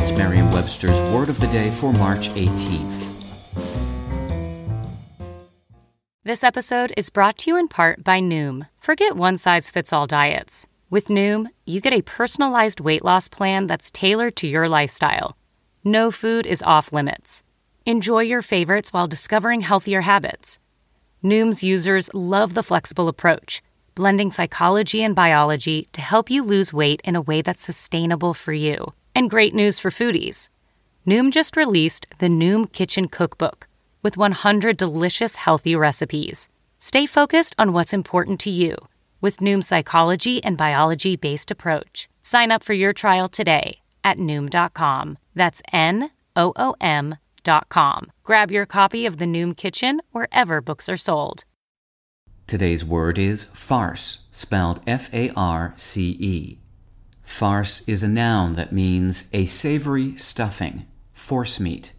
It's Merriam-Webster's Word of the Day for March 18th. This episode is brought to you in part by Noom. Forget one-size-fits-all diets. With Noom, you get a personalized weight loss plan that's tailored to your lifestyle. No food is off limits. Enjoy your favorites while discovering healthier habits. Noom's users love the flexible approach, blending psychology and biology to help you lose weight in a way that's sustainable for you. And great news for foodies. Noom just released the Noom Kitchen Cookbook with 100 delicious healthy recipes. Stay focused on what's important to you with Noom's psychology and biology based approach. Sign up for your trial today at Noom.com. That's N O O M.com. Grab your copy of the Noom Kitchen wherever books are sold. Today's word is farce, spelled F A R C E. Farce is a noun that means a savory stuffing, forcemeat.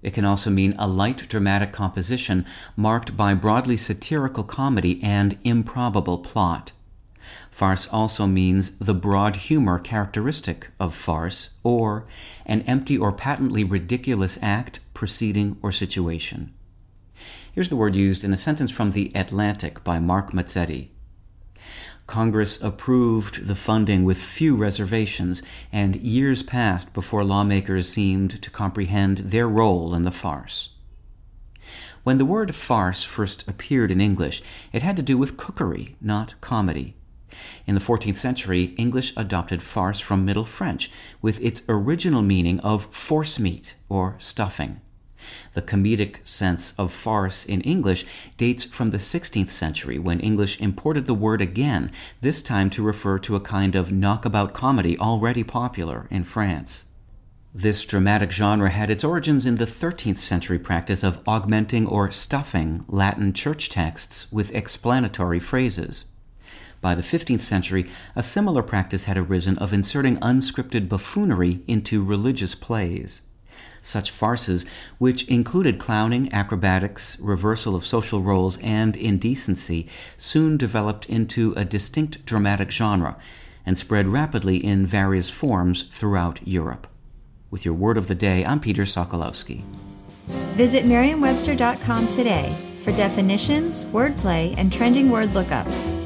It can also mean a light dramatic composition marked by broadly satirical comedy and improbable plot. Farce also means the broad humor characteristic of farce, or an empty or patently ridiculous act, proceeding, or situation. Here's the word used in a sentence from The Atlantic by Mark Mazzetti. Congress approved the funding with few reservations, and years passed before lawmakers seemed to comprehend their role in the farce. When the word farce first appeared in English, it had to do with cookery, not comedy. In the 14th century, English adopted farce from Middle French, with its original meaning of forcemeat or stuffing. The comedic sense of farce in English dates from the 16th century when English imported the word again, this time to refer to a kind of knockabout comedy already popular in France. This dramatic genre had its origins in the 13th century practice of augmenting or stuffing Latin church texts with explanatory phrases. By the 15th century, a similar practice had arisen of inserting unscripted buffoonery into religious plays. Such farces, which included clowning, acrobatics, reversal of social roles, and indecency, soon developed into a distinct dramatic genre and spread rapidly in various forms throughout Europe. With your word of the day, I'm Peter Sokolowski. Visit Merriam-Webster.com today for definitions, wordplay, and trending word lookups.